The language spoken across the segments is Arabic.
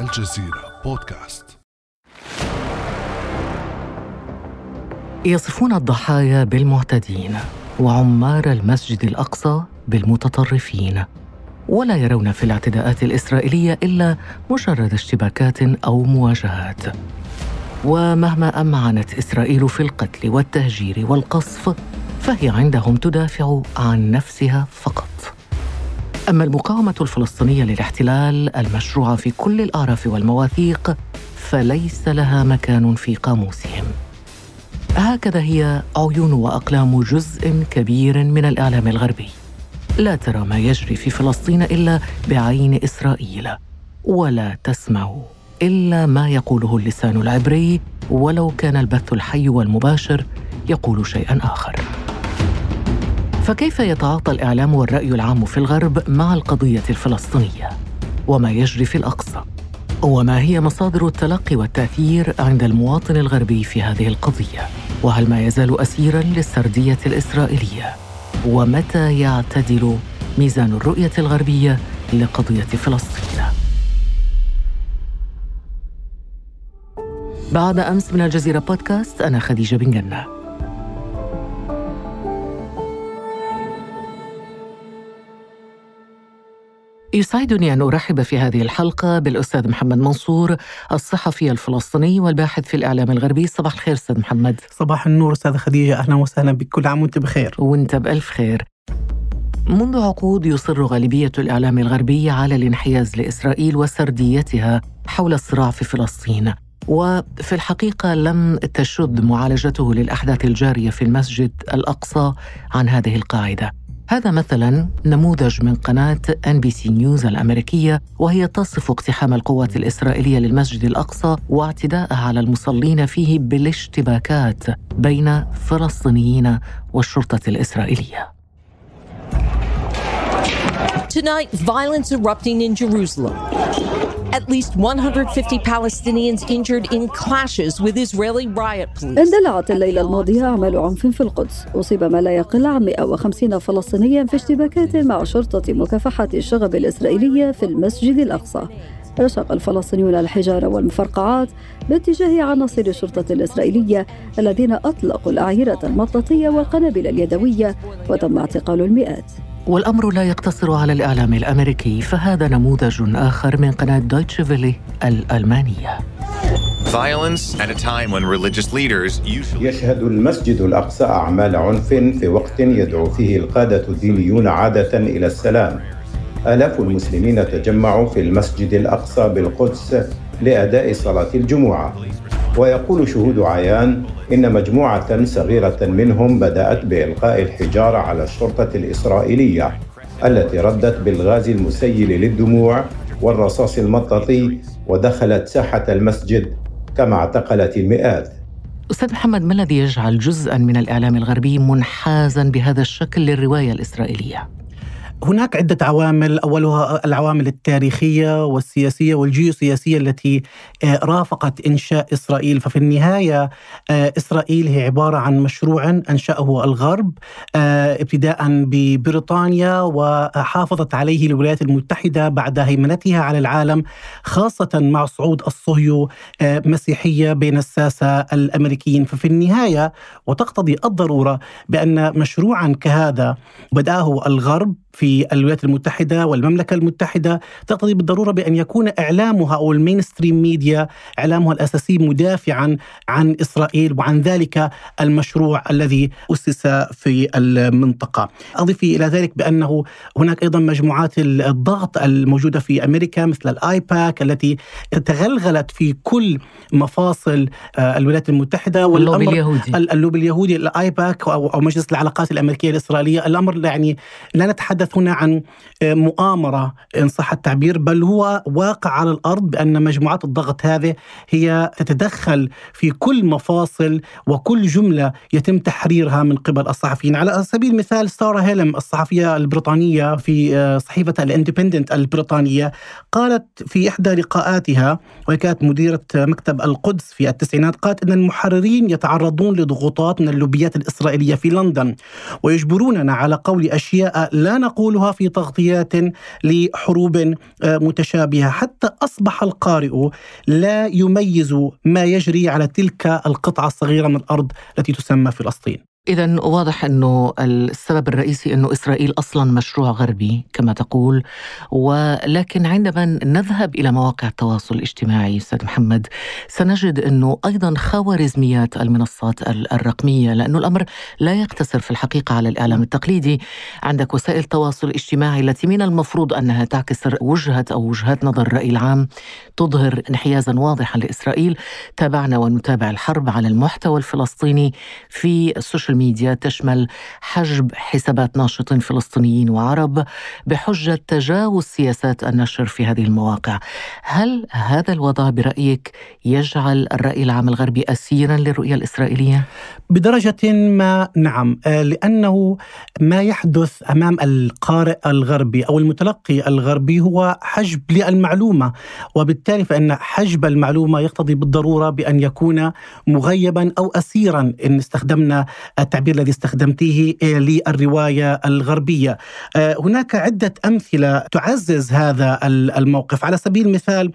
الجزيرة بودكاست. يصفون الضحايا بالمعتدين وعمار المسجد الأقصى بالمتطرفين. ولا يرون في الاعتداءات الإسرائيلية إلا مجرد اشتباكات أو مواجهات. ومهما أمعنت إسرائيل في القتل والتهجير والقصف فهي عندهم تدافع عن نفسها فقط. أما المقاومة الفلسطينية للاحتلال المشروعة في كل الأعراف والمواثيق فليس لها مكان في قاموسهم. هكذا هي عيون وأقلام جزء كبير من الإعلام الغربي. لا ترى ما يجري في فلسطين إلا بعين إسرائيل ولا تسمع إلا ما يقوله اللسان العبري ولو كان البث الحي والمباشر يقول شيئا آخر. فكيف يتعاطى الإعلام والرأي العام في الغرب مع القضية الفلسطينية؟ وما يجري في الأقصى؟ وما هي مصادر التلقي والتأثير عند المواطن الغربي في هذه القضية؟ وهل ما يزال اسيرا للسردية الإسرائيلية؟ ومتى يعتدل ميزان الرؤية الغربية لقضية فلسطين؟ بعد أمس من الجزيرة بودكاست أنا خديجة بن جنة. يسعدني أن أرحب في هذه الحلقة بالأستاذ محمد منصور الصحفي الفلسطيني والباحث في الإعلام الغربي. صباح الخير أستاذ محمد. صباح النور أستاذ خديجة. أهلا وسهلا بك كل عام وأنت بخير. وأنت بألف خير. منذ عقود يصر غالبية الإعلام الغربي على الانحياز لإسرائيل وسرديتها حول الصراع في فلسطين. وفي الحقيقة لم تشد معالجته للأحداث الجارية في المسجد الأقصى عن هذه القاعدة. هذا مثلا نموذج من قناة NBC News الأمريكية وهي تصف اقتحام القوات الإسرائيلية للمسجد الأقصى واعتداءها على المصلين فيه بالاشتباكات بين فلسطينيين والشرطة الإسرائيلية. Tonight, violence erupting in Jerusalem. At least 150 Palestinians injured in clashes with Israeli riot police. اندلعت الليلة الماضية أعمال عنف في القدس أصيب ما لا يقل عن 150 فلسطينيا في اشتباكات مع شرطة مكافحة الشغب الإسرائيلية في المسجد الأقصى رشق الفلسطينيون الحجارة والمفرقعات باتجاه عناصر الشرطة الإسرائيلية الذين أطلقوا الأعيرة المطاطية والقنابل اليدوية وتم اعتقال المئات والأمر لا يقتصر على الإعلام الأمريكي فهذا نموذج آخر من قناة دويتش فيلي الألمانية. يشهد المسجد الأقصى أعمال عنف في وقت يدعو فيه القادة الدينيون عادة إلى السلام. آلاف المسلمين تجمعوا في المسجد الأقصى بالقدس لأداء صلاة الجمعة. ويقول شهود عيان إن مجموعة صغيرة منهم بدأت بإلقاء الحجارة على الشرطة الإسرائيلية التي ردت بالغاز المسيل للدموع والرصاص المطاطي ودخلت ساحة المسجد كما اعتقلت المئات أستاذ محمد ما الذي يجعل جزءا من الإعلام الغربي منحازا بهذا الشكل للرواية الإسرائيلية؟ هناك عدة عوامل. أولها العوامل التاريخية والسياسية والجيوسياسية التي آه، رافقت إنشاء إسرائيل. ففي النهاية آه، إسرائيل هي عبارة عن مشروع أنشأه الغرب آه، ابتداء ببريطانيا وحافظت عليه الولايات المتحدة بعد هيمنتها على العالم خاصة مع صعود الصهيو مسيحية بين الساسة الأمريكيين. ففي النهاية وتقتضي الضرورة بأن مشروعا كهذا بدأه الغرب في الولايات المتحدة والمملكة المتحدة تقتضي بالضرورة بأن يكون إعلامها أو ال mainstream media إعلامها الأساسي مدافعا عن إسرائيل وعن ذلك المشروع الذي أسس في المنطقة. أضيف إلى ذلك بأنه هناك أيضا مجموعات الضغط الموجودة في أمريكا مثل الآيباك التي تغلغلت في كل مفاصل آه، الولايات المتحدة والأمر اللوبي اليهودي. اللوبي اليهودي الآيباك أو مجلس العلاقات الأمريكية الإسرائيلية. الأمر يعني لا نتحدث نتحدث هنا عن آه، مؤامرة إن صح التعبير بل هو واقع على الأرض بأن مجموعات الضغط هذه هي تتدخل في كل مفاصل وكل جملة يتم تحريرها من قبل الصحفيين. على سبيل المثال سارة هيلم الصحفية البريطانية في آه، صحيفة الإندبندنت البريطانية قالت في إحدى لقاءاتها وهي كانت مديرة مكتب القدس في التسعينات قالت أن المحررين يتعرضون لضغوطات من اللوبيات الإسرائيلية في لندن ويجبروننا على قول أشياء لا نقولها في تغطيات لحروب آه، متشابهة حتى أصبح القارئ لا يميز ما يجري على تلك القطعة الصغيرة من الأرض التي تسمى فلسطين. إذا واضح أنه السبب الرئيسي أنه إسرائيل أصلا مشروع غربي كما تقول ولكن عندما نذهب إلى مواقع التواصل الاجتماعي أستاذ محمد سنجد أنه أيضا خوارزميات المنصات الرقمية لأنه الأمر لا يقتصر في الحقيقة على الإعلام التقليدي. عندك وسائل التواصل الاجتماعي التي من المفروض أنها تعكس وجهة أو وجهات نظر الرأي العام تظهر انحيازا واضحا لإسرائيل. تابعنا ونتابع الحرب على المحتوى الفلسطيني في ال social media تشمل حجب حسابات ناشطين فلسطينيين وعرب بحجة تجاوز سياسات النشر في هذه المواقع هل هذا الوضع برأيك يجعل الرأي العام الغربي أسيرا للرؤية الإسرائيلية؟ بدرجة ما نعم آه، لأنه ما يحدث أمام القارئ الغربي أو المتلقي الغربي هو حجب للمعلومة وبالتالي فإن حجب المعلومة يقتضي بالضرورة بأن يكون مغيبا أو أسيرا إن استخدمنا التعبير الذي استخدمتيه آه، للرواية الغربية. آه، هناك عدة أمثلة تعزز هذا الموقف. على سبيل المثال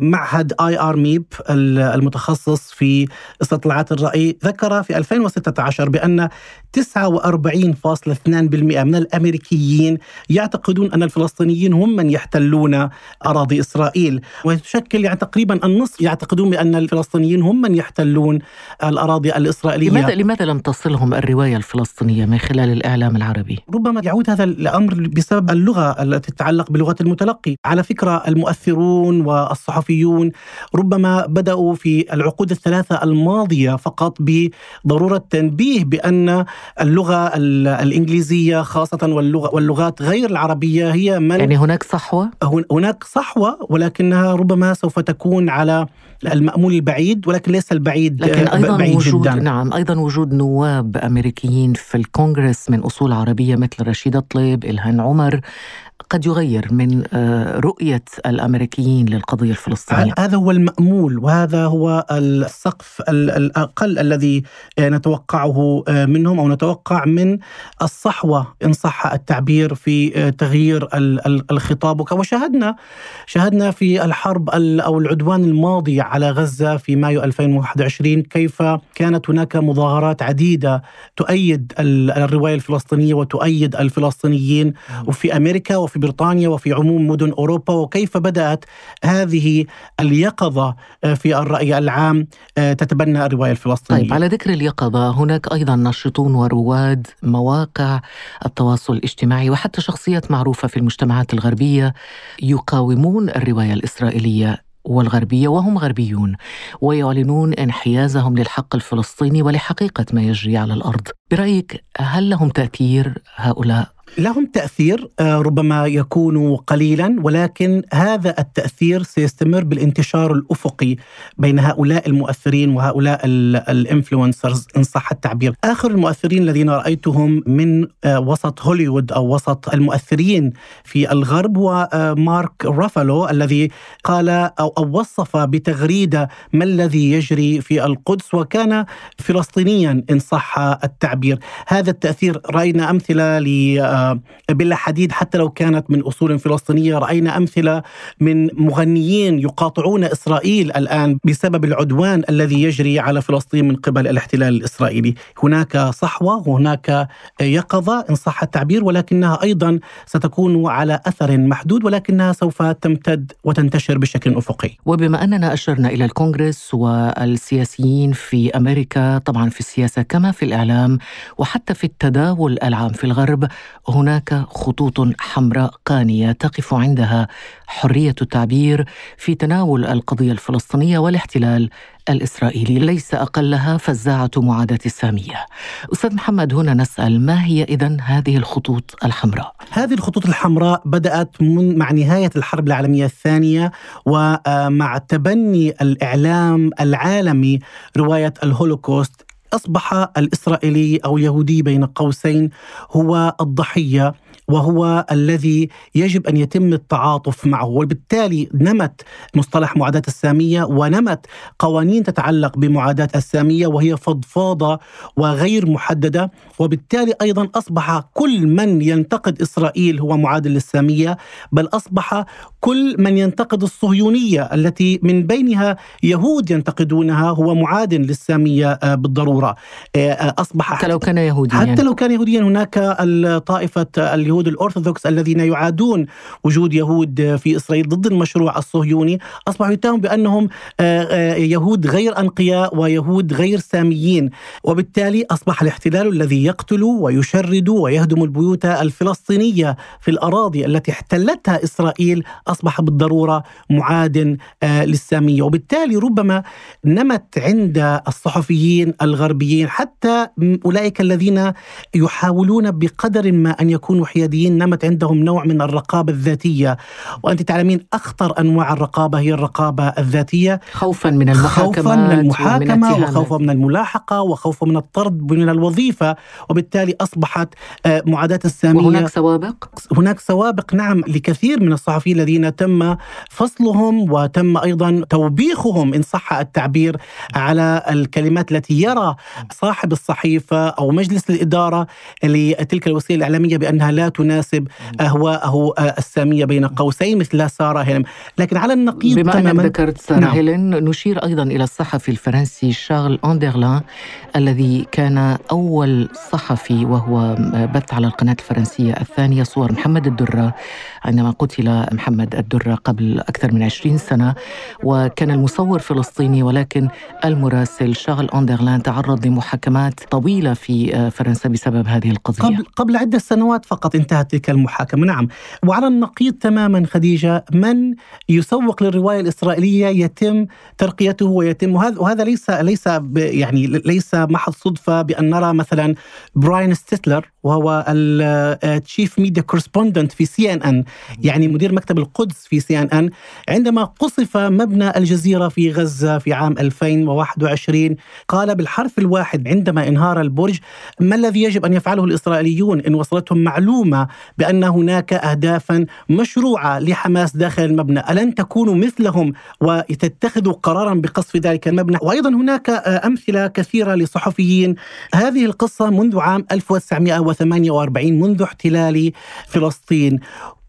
معهد آي آر ميب المتخصص في استطلاعات الرأي ذكر في 2016 بأن 49.2% من الأمريكيين يعتقدون أن الفلسطينيين هم من يحتلون أراضي إسرائيل. وتشكل يعني تقريبا النصف يعتقدون بأن الفلسطينيين هم من يحتلون الأراضي الإسرائيلية. لماذا, لماذا لم تصلهم الرواية الفلسطينية من خلال الإعلام العربي؟ ربما يعود هذا الأمر بسبب اللغة التي تتعلق بلغة المتلقي على فكرة المؤثرون والصحفيون ربما بدأوا في العقود الثلاثة الماضية فقط بضرورة تنبيه بأن اللغة الإنجليزية خاصة واللغة واللغات غير العربية هي من يعني هناك صحوة؟ هناك صحوة ولكنها ربما سوف تكون على المأمول البعيد ولكن ليس البعيد لكن أيضا بعيد وجود جدا. نعم أيضا وجود نواب أمريكيين في الكونغرس من أصول عربية مثل رشيد طليب إلهان عمر قد يغير من آه، رؤية الأمريكيين للقضية الفلسطينية؟ هذا هو المأمول وهذا هو السقف الأقل الذي نتوقعه آه، منهم أو نتوقع من الصحوة إن صح التعبير في آه، تغيير الخطاب. وشاهدنا شاهدنا في الحرب أو العدوان الماضي على غزة في مايو 2021 كيف كانت هناك مظاهرات عديدة تؤيد الرواية الفلسطينية وتؤيد الفلسطينيين وفي أمريكا وفي بريطانيا وفي عموم مدن أوروبا وكيف بدأت هذه اليقظة آه، في الرأي العام آه، تتبنى الرواية الفلسطينية. طيب على ذكر اليقظة هناك أيضا ناشطون ورواد مواقع التواصل الاجتماعي وحتى شخصيات معروفة في المجتمعات الغربية يقاومون الرواية الإسرائيلية والغربية وهم غربيون ويعلنون انحيازهم للحق الفلسطيني ولحقيقة ما يجري على الأرض. برأيك هل لهم تأثير هؤلاء لهم تأثير آه، ربما يكون قليلا ولكن هذا التأثير سيستمر بالانتشار الأفقي بين هؤلاء المؤثرين وهؤلاء ال influencers إن صح التعبير. آخر المؤثرين الذين رأيتهم من آه، وسط هوليوود أو وسط المؤثرين في الغرب هو آه، مارك رافالو الذي قال أو, أو وصف بتغريدة ما الذي يجري في القدس وكان فلسطينيا إن صح التعبير. هذا التأثير رأينا أمثلة ل بلا حديد حتى لو كانت من أصول فلسطينية رأينا أمثلة من مغنيين يقاطعون إسرائيل الآن بسبب العدوان الذي يجري على فلسطين من قبل الاحتلال الإسرائيلي، هناك صحوة وهناك يقظة إن صح التعبير ولكنها أيضا ستكون على أثر محدود ولكنها سوف تمتد وتنتشر بشكل أفقي. وبما أننا أشرنا إلى الكونغرس والسياسيين في أمريكا طبعا في السياسة كما في الإعلام وحتى في التداول العام في الغرب هناك خطوط حمراء قانية تقف عندها حرية التعبير في تناول القضية الفلسطينية والاحتلال الإسرائيلي ليس أقلها فزاعة معاداة السامية أستاذ محمد هنا نسأل ما هي إذن هذه الخطوط الحمراء؟ هذه الخطوط الحمراء بدأت من مع نهاية الحرب العالمية الثانية ومع تبني الإعلام العالمي رواية الهولوكوست أصبح الإسرائيلي أو اليهودي بين قوسين هو الضحية. وهو الذي يجب أن يتم التعاطف معه. وبالتالي نمت مصطلح معاداة السامية ونمت قوانين تتعلق بمعاداة السامية وهي فضفاضة وغير محددة. وبالتالي أيضا أصبح كل من ينتقد إسرائيل هو معادل للسامية بل أصبح كل من ينتقد الصهيونية التي من بينها يهود ينتقدونها هو معاد للسامية آه، بالضرورة. آه، آه، أصبح حتى لو كان يهوديا. حتى لو كان يهوديا. هناك طائفه اليهود الأرثوذكس الذين يعادون وجود يهود في إسرائيل ضد المشروع الصهيوني أصبحوا يتهم بأنهم يهود غير أنقياء ويهود غير ساميين وبالتالي أصبح الاحتلال الذي يقتل ويشرد ويهدم البيوت الفلسطينية في الأراضي التي احتلتها إسرائيل أصبح بالضرورة معاد آه، للسامية. وبالتالي ربما نمت عند الصحفيين الغربيين حتى أولئك الذين يحاولون بقدر ما أن يكونوا حياديين نمت عندهم نوع من الرقابة الذاتية. وأنت تعلمين أخطر أنواع الرقابة هي الرقابة الذاتية. خوفا من المحاكمه خوفا من المحاكمة وخوفا من الملاحقة وخوفا من الطرد من الوظيفة. وبالتالي أصبحت آه، معاداة السامية. وهناك سوابق؟ هناك سوابق نعم لكثير من الصحفيين الذين تم فصلهم وتم أيضا توبيخهم إن صح التعبير على الكلمات التي يرى صاحب الصحيفة أو مجلس الإدارة لتلك الوسيلة الإعلامية بأنها لا تناسب أهواءه السامية بين قوسين مثل سارة هيلم، لكن على النقيض بما تماما انك ذكرت سارة نعم. هيلين نشير أيضا إلى الصحفي الفرنسي شارل أندرلان الذي كان أول صحفي وهو بث على القناة الفرنسية الثانية صور محمد الدرة عندما قتل محمد الدرة قبل أكثر من 20 سنة وكان المصور فلسطيني ولكن المراسل شارل أندرلان تعرض لمحاكمات طويلة في فرنسا بسبب هذه القضية. قبل قبل عدة سنوات فقط. انتهت تلك المحاكمة. نعم. وعلى النقيض تماما خديجة من يسوق للرواية الإسرائيلية يتم ترقيته ويتم وهذا وهذا ليس ليس يعني ليس محض صدفة بأن نرى مثلا براين ستيتلر وهو ال chief media correspondent في CNN يعني مدير مكتب القدس في CNN عندما قصف مبنى الجزيرة في غزة في عام 2021 قال بالحرف الواحد عندما انهار البرج ما الذي يجب أن يفعله الإسرائيليون إن وصلتهم بأن هناك اهدافا مشروعة لحماس داخل المبنى. ألن تكونوا مثلهم وتتخذوا قرارا بقصف ذلك المبنى؟ وأيضا هناك أمثلة كثيرة لصحفيين. هذه القصة منذ عام 1948 منذ احتلال فلسطين.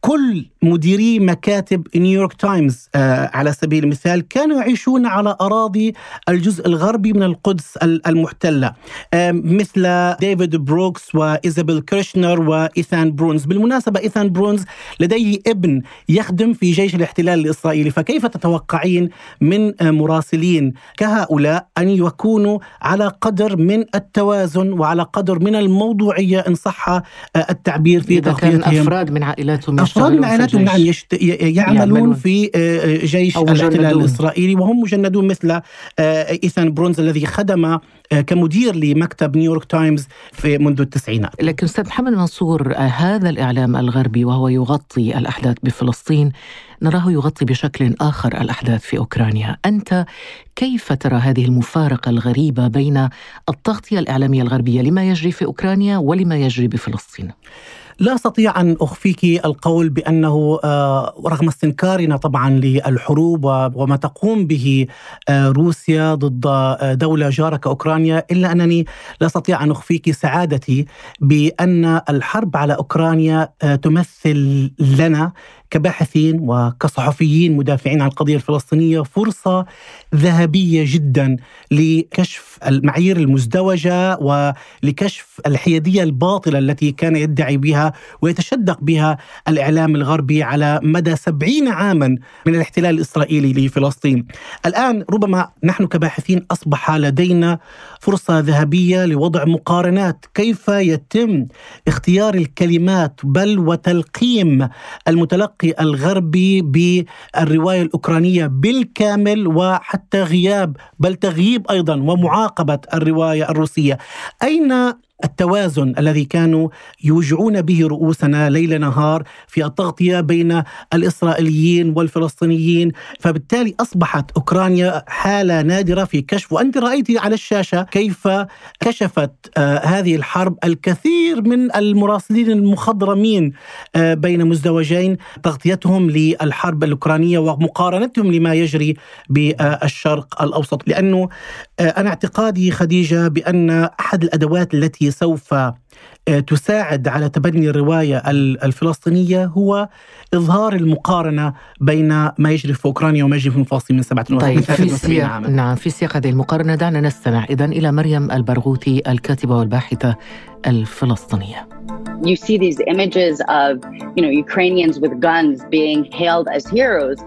كل مديري مكاتب نيويورك تايمز آه على سبيل المثال كانوا يعيشون على أراضي الجزء الغربي من القدس المحتلة آه مثل ديفيد بروكس وإيزابيل كيرشنر وإيثان برونر. بالمناسبة إيثان برونر لديه ابن يخدم في جيش الاحتلال الإسرائيلي فكيف تتوقعين من مراسلين كهؤلاء أن يكونوا على قدر من التوازن وعلى قدر من الموضوعية إن صح آه التعبير في تغطيتهم كان أفراد من عائلاتهم أفراد من عائلاتهم نعم يشت... يعملون, يعملون. في آه، آه، جيش الاحتلال الإسرائيلي وهم مجندون مثل آه، إيثان برونر الذي خدم كمدير لمكتب نيويورك تايمز في منذ التسعينات. لكن أستاذ محمد منصور هذا الإعلام الغربي وهو يغطي الأحداث بفلسطين نراه يغطي بشكل آخر الأحداث في أوكرانيا، أنت كيف ترى هذه المفارقة الغريبة بين التغطية الإعلامية الغربية؟ لما يجري في أوكرانيا ولما يجري بفلسطين؟ لا أستطيع أن أخفيك القول بأنه آه، رغم استنكارنا طبعا للحروب وما تقوم به آه، روسيا ضد آه، دولة جاره كاوكرانيا إلا أنني لا أستطيع أن أخفيك سعادتي بأن الحرب على أوكرانيا تمثل لنا كباحثين وكصحفيين مدافعين عن القضية الفلسطينية فرصة ذهبية جدا لكشف المعايير المزدوجة ولكشف الحيادية الباطلة التي كان يدعي بها ويتشدق بها الإعلام الغربي على مدى سبعين عاما من الاحتلال الإسرائيلي لفلسطين. الآن ربما نحن كباحثين أصبح لدينا فرصة ذهبية لوضع مقارنات كيف يتم اختيار الكلمات بل وتلقيم المتلقي الغربي بالرواية الأوكرانية بالكامل وحتى غياب بل تغييب أيضا ومعاقبة الرواية الروسية. أين التوازن الذي كانوا يوجعون به رؤوسنا ليل نهار في التغطية بين الإسرائيليين والفلسطينيين، فبالتالي أصبحت أوكرانيا حالة نادرة في كشف. وأنت رأيت على الشاشة كيف كشفت آه هذه الحرب الكثير من المراسلين المخضرمين آه بين مزدوجين. تغطيتهم للحرب الأوكرانية ومقارنتهم لما يجري بالشرق الأوسط، لأنه أنا اعتقادي خديجة بأن أحد الأدوات التي سوف آه، تساعد على تبني الرواية الفلسطينية هو إظهار المقارنة بين ما يجري في أوكرانيا وما يجري في فلسطين من 37 طيب في سياق نعم في سياق هذه المقارنة دعنا نستمع اذا إلى مريم البرغوثي الكاتبة والباحثة الفلسطينية. You see these images of, you know, Ukrainians with guns being hailed as heroes.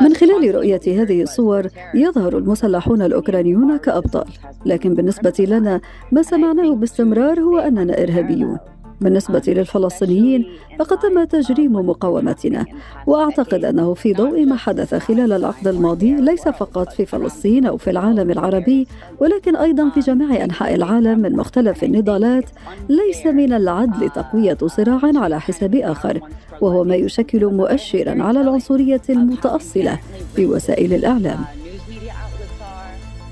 من خلال رؤية هذه الصور يظهر المسلحون الأوكرانيون كأبطال. لكن بالنسبة لنا ما سمعناه باستمرار هو أننا إرهابيون. بالنسبة للفلسطينيين فقد تم تجريم مقاومتنا. وأعتقد أنه في ضوء ما حدث خلال العقد الماضي ليس فقط في فلسطين أو في العالم العربي ولكن أيضا في جميع أنحاء العالم من مختلف النضالات ليس من العدل تقوية صراع على حساب آخر وهو ما يشكل مؤشرا على العنصرية المتأصلة في وسائل الإعلام.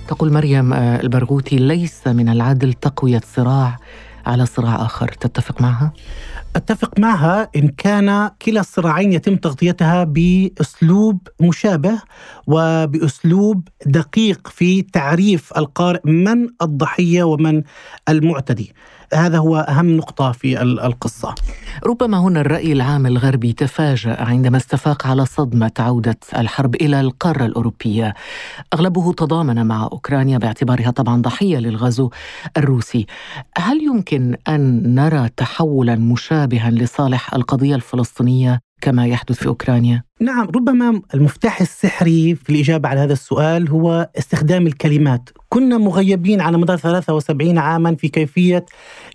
تقول مريم آه، البرغوثي ليس من العدل تقوية صراع على صراع آخر تتفق معها؟ أتفق معها إن كان كلا الصراعين يتم تغطيتها بأسلوب مشابه وبأسلوب دقيق في تعريف القارئ من الضحية ومن المعتدي. هذا هو أهم نقطة في القصة. ربما هنا الرأي العام الغربي تفاجأ عندما استفاق على صدمة عودة الحرب إلى القارة الأوروبية. أغلبه تضامن مع أوكرانيا باعتبارها طبعا ضحية للغزو الروسي. هل يمكن أن نرى تحولا مشابها لصالح القضية الفلسطينية كما يحدث في أوكرانيا؟ نعم ربما المفتاح السحري في الإجابة على هذا السؤال هو استخدام الكلمات، كنا مغيبين على مدار 73 عاما في كيفية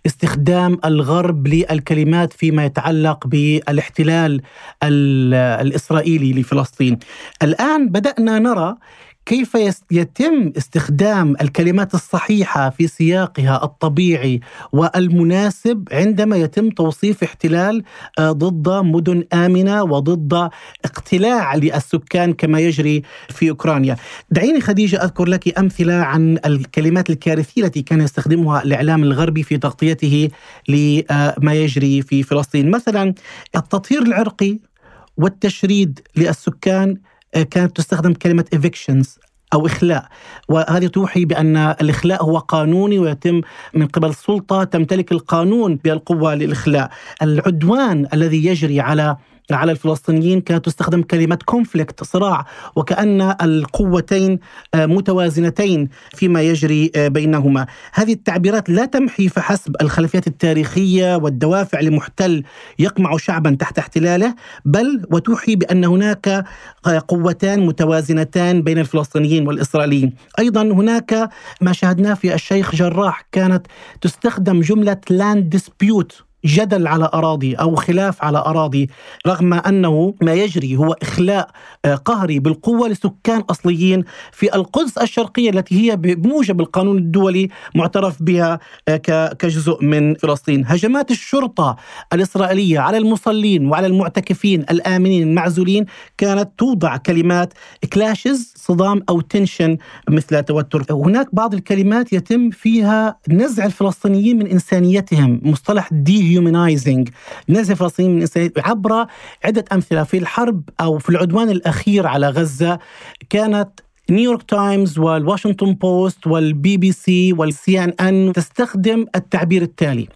استخدام الغرب للكلمات فيما يتعلق بالاحتلال الإسرائيلي لفلسطين. الآن بدأنا نرى كيف يتم استخدام الكلمات الصحيحة في سياقها الطبيعي والمناسب عندما يتم توصيف احتلال آه، ضد مدن آمنة وضد اقتلاع للسكان كما يجري في أوكرانيا. دعيني خديجة أذكر لك أمثلة عن الكلمات الكارثية التي كان يستخدمها الإعلام الغربي في تغطيته لما يجري في فلسطين، مثلا التطهير العرقي والتشريد للسكان آه، كانت تستخدم كلمة evictions أو إخلاء. وهذه توحي بأن الإخلاء هو قانوني ويتم من قبل السلطة تمتلك القانون بألقوة للإخلاء. العدوان الذي يجري على على الفلسطينيين كانت تستخدم كلمة كونفليكت صراع وكأن القوتين آه، متوازنتين فيما يجري آه، بينهما. هذه التعبيرات لا تمحي فحسب الخلفيات التاريخية والدوافع لمحتل يقمع شعبا تحت احتلاله بل وتوحي بأن هناك آه، قوتان متوازنتان بين الفلسطينيين والإسرائيليين. أيضا هناك ما شاهدناه في الشيخ جراح كانت تستخدم جملة لاند ديسبيوت جدل على أراضي أو خلاف على أراضي رغم أنه ما يجري هو إخلاء آه، قهري بالقوة لسكان أصليين في القدس الشرقية التي هي بموجب القانون الدولي معترف بها آه، كجزء من فلسطين، هجمات الشرطة الإسرائيلية على المصلين وعلى المعتكفين الآمنين المعزولين كانت توضع كلمات كلاشز صدام أو تنشن مثل توتر، هناك بعض الكلمات يتم فيها نزع الفلسطينيين من إنسانيتهم، مصطلح دي dehumanizing نزع فلسطين من إنسانية عبر عدة أمثلة في الحرب أو في العدوان الأخير على غزة كانت نيويورك تايمز والواشنطن بوست والبي بي سي وال CNN تستخدم التعبير التالي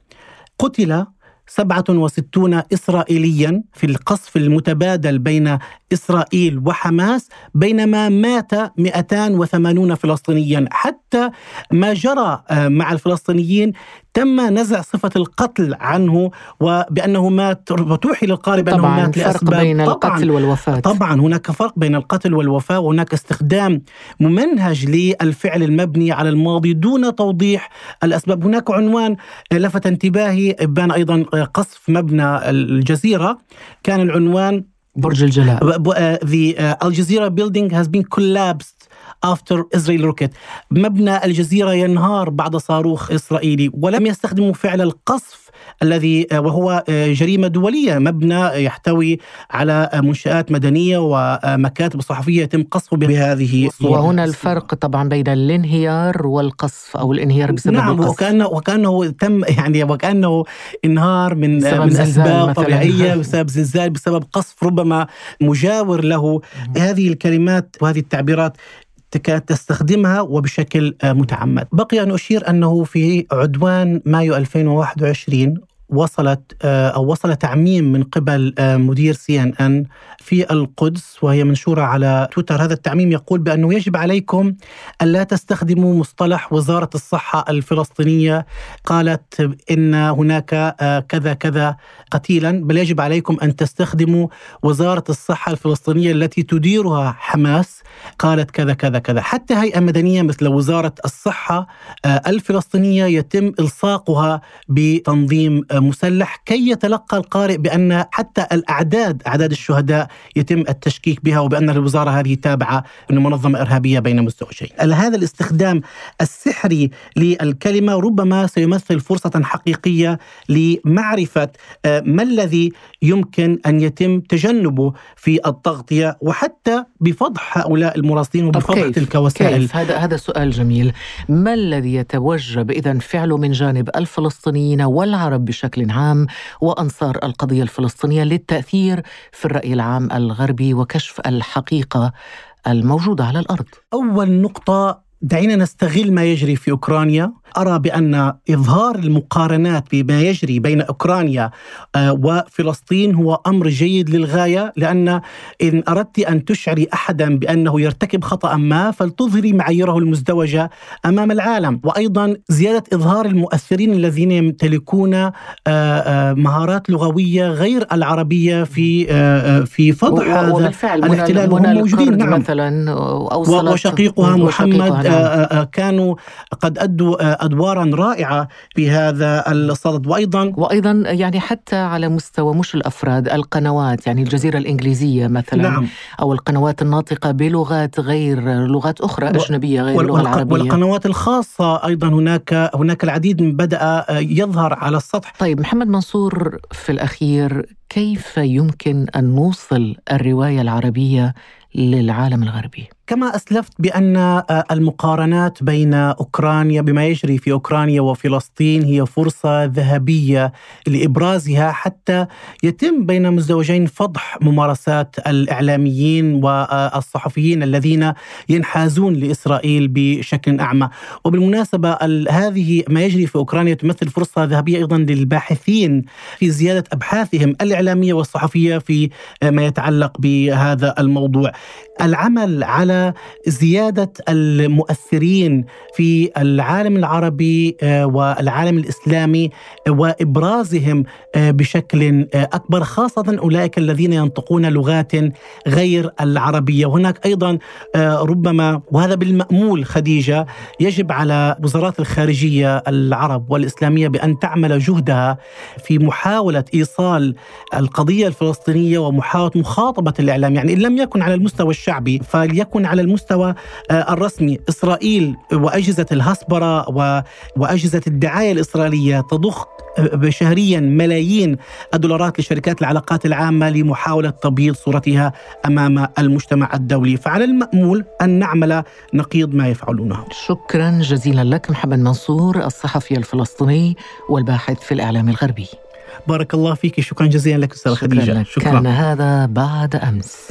قتل 67 إسرائيليا في القصف المتبادل بين إسرائيل وحماس بينما مات 280 فلسطينيا. حتى ما جرى آه، مع الفلسطينيين تم نزع صفة القتل عنه وبأنه مات وتوحي للقارئ بأنه طبعا مات فرق لأسباب. بين طبعا القتل والوفاة. طبعا هناك فرق بين القتل والوفاة وهناك استخدام ممنهج للفعل المبني على الماضي دون توضيح الأسباب. هناك عنوان لفت انتباهي بان أيضا قصف مبنى الجزيرة. كان العنوان برج الجلاء The Al Jazeera building has been collapsed after Israel rocket. مبنى الجزيرة ينهار بعد صاروخ إسرائيلي. ولم يستخدموا فعل القصف الذي وهو جريمة دولية مبنى يحتوي على منشآت مدنية ومكاتب صحفية يتم قصفه بهذه الصورة. وهنا الفرق طبعا بين الانهيار والقصف أو الانهيار بسبب نعم القصف. وكأنه وكأنه تم يعني وكأنه انهار من من مثلاً. طبيعية بسبب زلزال بسبب قصف ربما مجاور له. هذه الكلمات وهذه التعبيرات كانت تستخدمها وبشكل آه، متعمد. بقي أن أشير أنه في عدوان مايو 2021 وصلت آه، أو وصل تعميم من قبل آه، مدير سي إن إن في القدس وهي منشورة على تويتر. هذا التعميم يقول بأنه يجب عليكم الا تستخدموا مصطلح وزارة الصحة الفلسطينية. قالت إن هناك آه، كذا كذا قتيلا بل يجب عليكم أن تستخدموا وزارة الصحة الفلسطينية التي تديرها حماس. قالت كذا كذا كذا. حتى هيئة مدنية مثل وزارة الصحة الفلسطينية يتم إلصاقها بتنظيم مسلح كي يتلقى القارئ بأن حتى الأعداد أعداد الشهداء يتم التشكيك بها وبأن الوزارة هذه تابعة لمنظمه إرهابية بين مزدوجين. هذا الاستخدام السحري للكلمة ربما سيمثل فرصة حقيقية لمعرفة آه، ما الذي يمكن أن يتم تجنبه في التغطية وحتى بفضح هؤلاء المراسلين وبفضح كيف؟ تلك وسائل كيف؟ هذا هذا سؤال جميل ما الذي يتوجب اذا فعله من جانب الفلسطينيين والعرب بشكل عام وأنصار القضية الفلسطينية للتأثير في الرأي العام الغربي وكشف الحقيقة الموجودة على الأرض. أول نقطة دعينا نستغل ما يجري في أوكرانيا أرى بأن إظهار المقارنات بما يجري بين أوكرانيا آه، وفلسطين هو أمر جيد للغاية لأن إن أردت أن تشعري أحدا بأنه يرتكب خطأ ما فلتظهري معاييره المزدوجة أمام العالم وأيضا زيادة إظهار المؤثرين الذين يمتلكون آه، آه، مهارات لغوية غير العربية في في فضح هذا الاحتلال وهم منى موجودين نعم مثلا وشقيقها محمد نعم. كانوا قد أدوا أدوارا رائعة في هذا الصدد. وأيضا وأيضا يعني حتى على مستوى مش الأفراد القنوات يعني الجزيرة الإنجليزية مثلا نعم. أو القنوات الناطقة بلغات غير لغات أخرى و- أجنبية غير والق- العربية. والقنوات الخاصة أيضا هناك هناك العديد من بدأ يظهر على السطح. طيب محمد منصور في الأخير كيف يمكن أن نوصل الرواية العربية للعالم الغربي؟ كما أسلفت بأن آه، المقارنات بين أوكرانيا بما يجري في أوكرانيا وفلسطين هي فرصة ذهبية لإبرازها حتى يتم بين مزدوجين فضح ممارسات الإعلاميين والصحفيين الذين ينحازون لإسرائيل بشكل أعمى. وبالمناسبة ال- هذه ما يجري في أوكرانيا تمثل فرصة ذهبية أيضا للباحثين في زيادة أبحاثهم الإعلامية والصحفية في آه، ما يتعلق بهذا الموضوع. العمل على زيادة المؤثرين في العالم العربي آه، والعالم الإسلامي آه، وإبرازهم آه، بشكل أكبر خاصة أولئك الذين ينطقون لغات غير العربية، وهناك أيضا ربما وهذا بالمأمول خديجة يجب على وزارات الخارجية العرب والإسلامية بأن تعمل جهدها في محاولة إيصال القضية الفلسطينية ومحاولة مخاطبة الإعلام، يعني إن لم يكن على المستوى الشعبي فليكن على المستوى آه، الرسمي، إسرائيل وأجهزة الهسبره و- وأجهزة الدعاية الإسرائيلية تضخ آه، شهريا ملايين الدولارات لشركات العلاقات العامة لمحاولة تبييض صورتها أمام المجتمع الدولي، فعلى المأمول أن نعمل نقيض ما يفعلونه. شكرا جزيلا لك محمد منصور الصحفي الفلسطيني والباحث في الإعلام الغربي. بارك الله فيك، شكرا جزيلا لك أستاذ شكرا خديجة. لك. كان هذا بعد أمس.